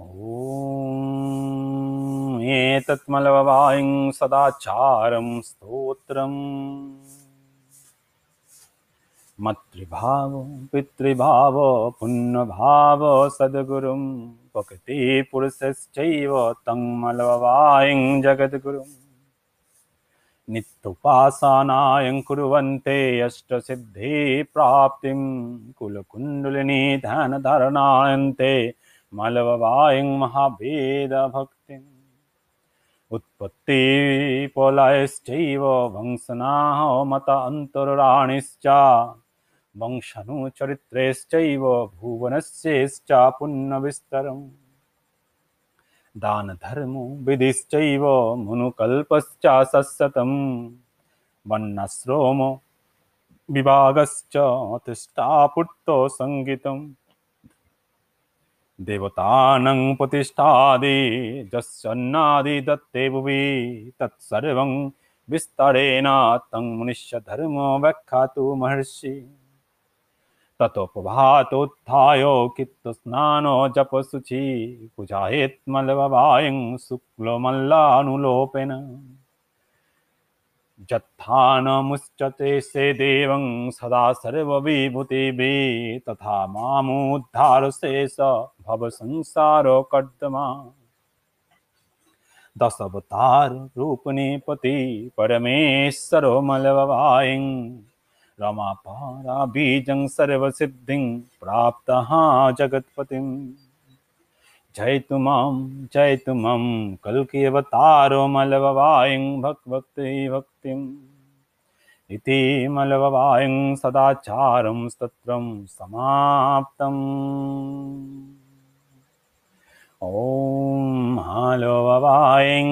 ॐ एतत्मलववायं सदाचारं स्तोत्रम्। मतृभाव पितृभाव, पुण्यभाव, सद्गुरुं प्रकृतिपुरुषश्चैव तं मलववायं जगद्गुरुम् नित्युपासनायं कुर्वन्ते अष्टसिद्धिप्राप्तिं कुलकुण्डलिनी ध्यानधारणायन्ते मलववायं महावेदभक्तिम् उत्पत्तिपलयश्चैव वंशनाः मत अन्तराणिश्च वंशनुचरित्रेश्चैव भुवनस्यैश्च पुण्यविस्तरम्। दानधर्मो विधिश्चैव मुनुकल्पश्च सत्सतं वर्णाश्रमो विभागश्च तिष्ठापुट्टो सङ्गीतम्। देवतानं प्रतिष्ठादि यस्यन्नादि दत्ते भुवि तत्सर्वं विस्तरेण तं मनुष्यधर्मो व्याख्यातु महर्षि। ततोपभातोत्थाय कित्तस्नानो जपशुचि पूजायेत्मलवायं शुक्लमल्लानुलोपेन। जत्थानमुच्यते से देवं सदा सर्वविभूतिभिः, तथा मामुद्धारशेष भवसंसारो कर्दमा दशावतार रूपने पति परमेश्वरो मलवायं रमापाराबीजं सर्वसिद्धिं प्राप्तः जगत्पतिम् जयतु माँ जयतु माँ कल्कि अवतारो मलववायं भक्भक्ति भक्तिम् इति मलववायं सदाचारं स्तत्रं समाप्तम्। ॐ हलो भवाय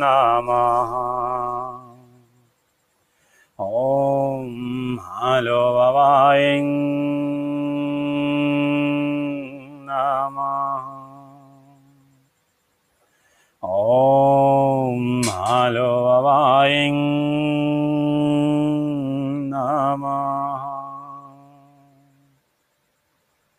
नमः। ॐ हलो भवाय नमः। ॐ हलो नमः।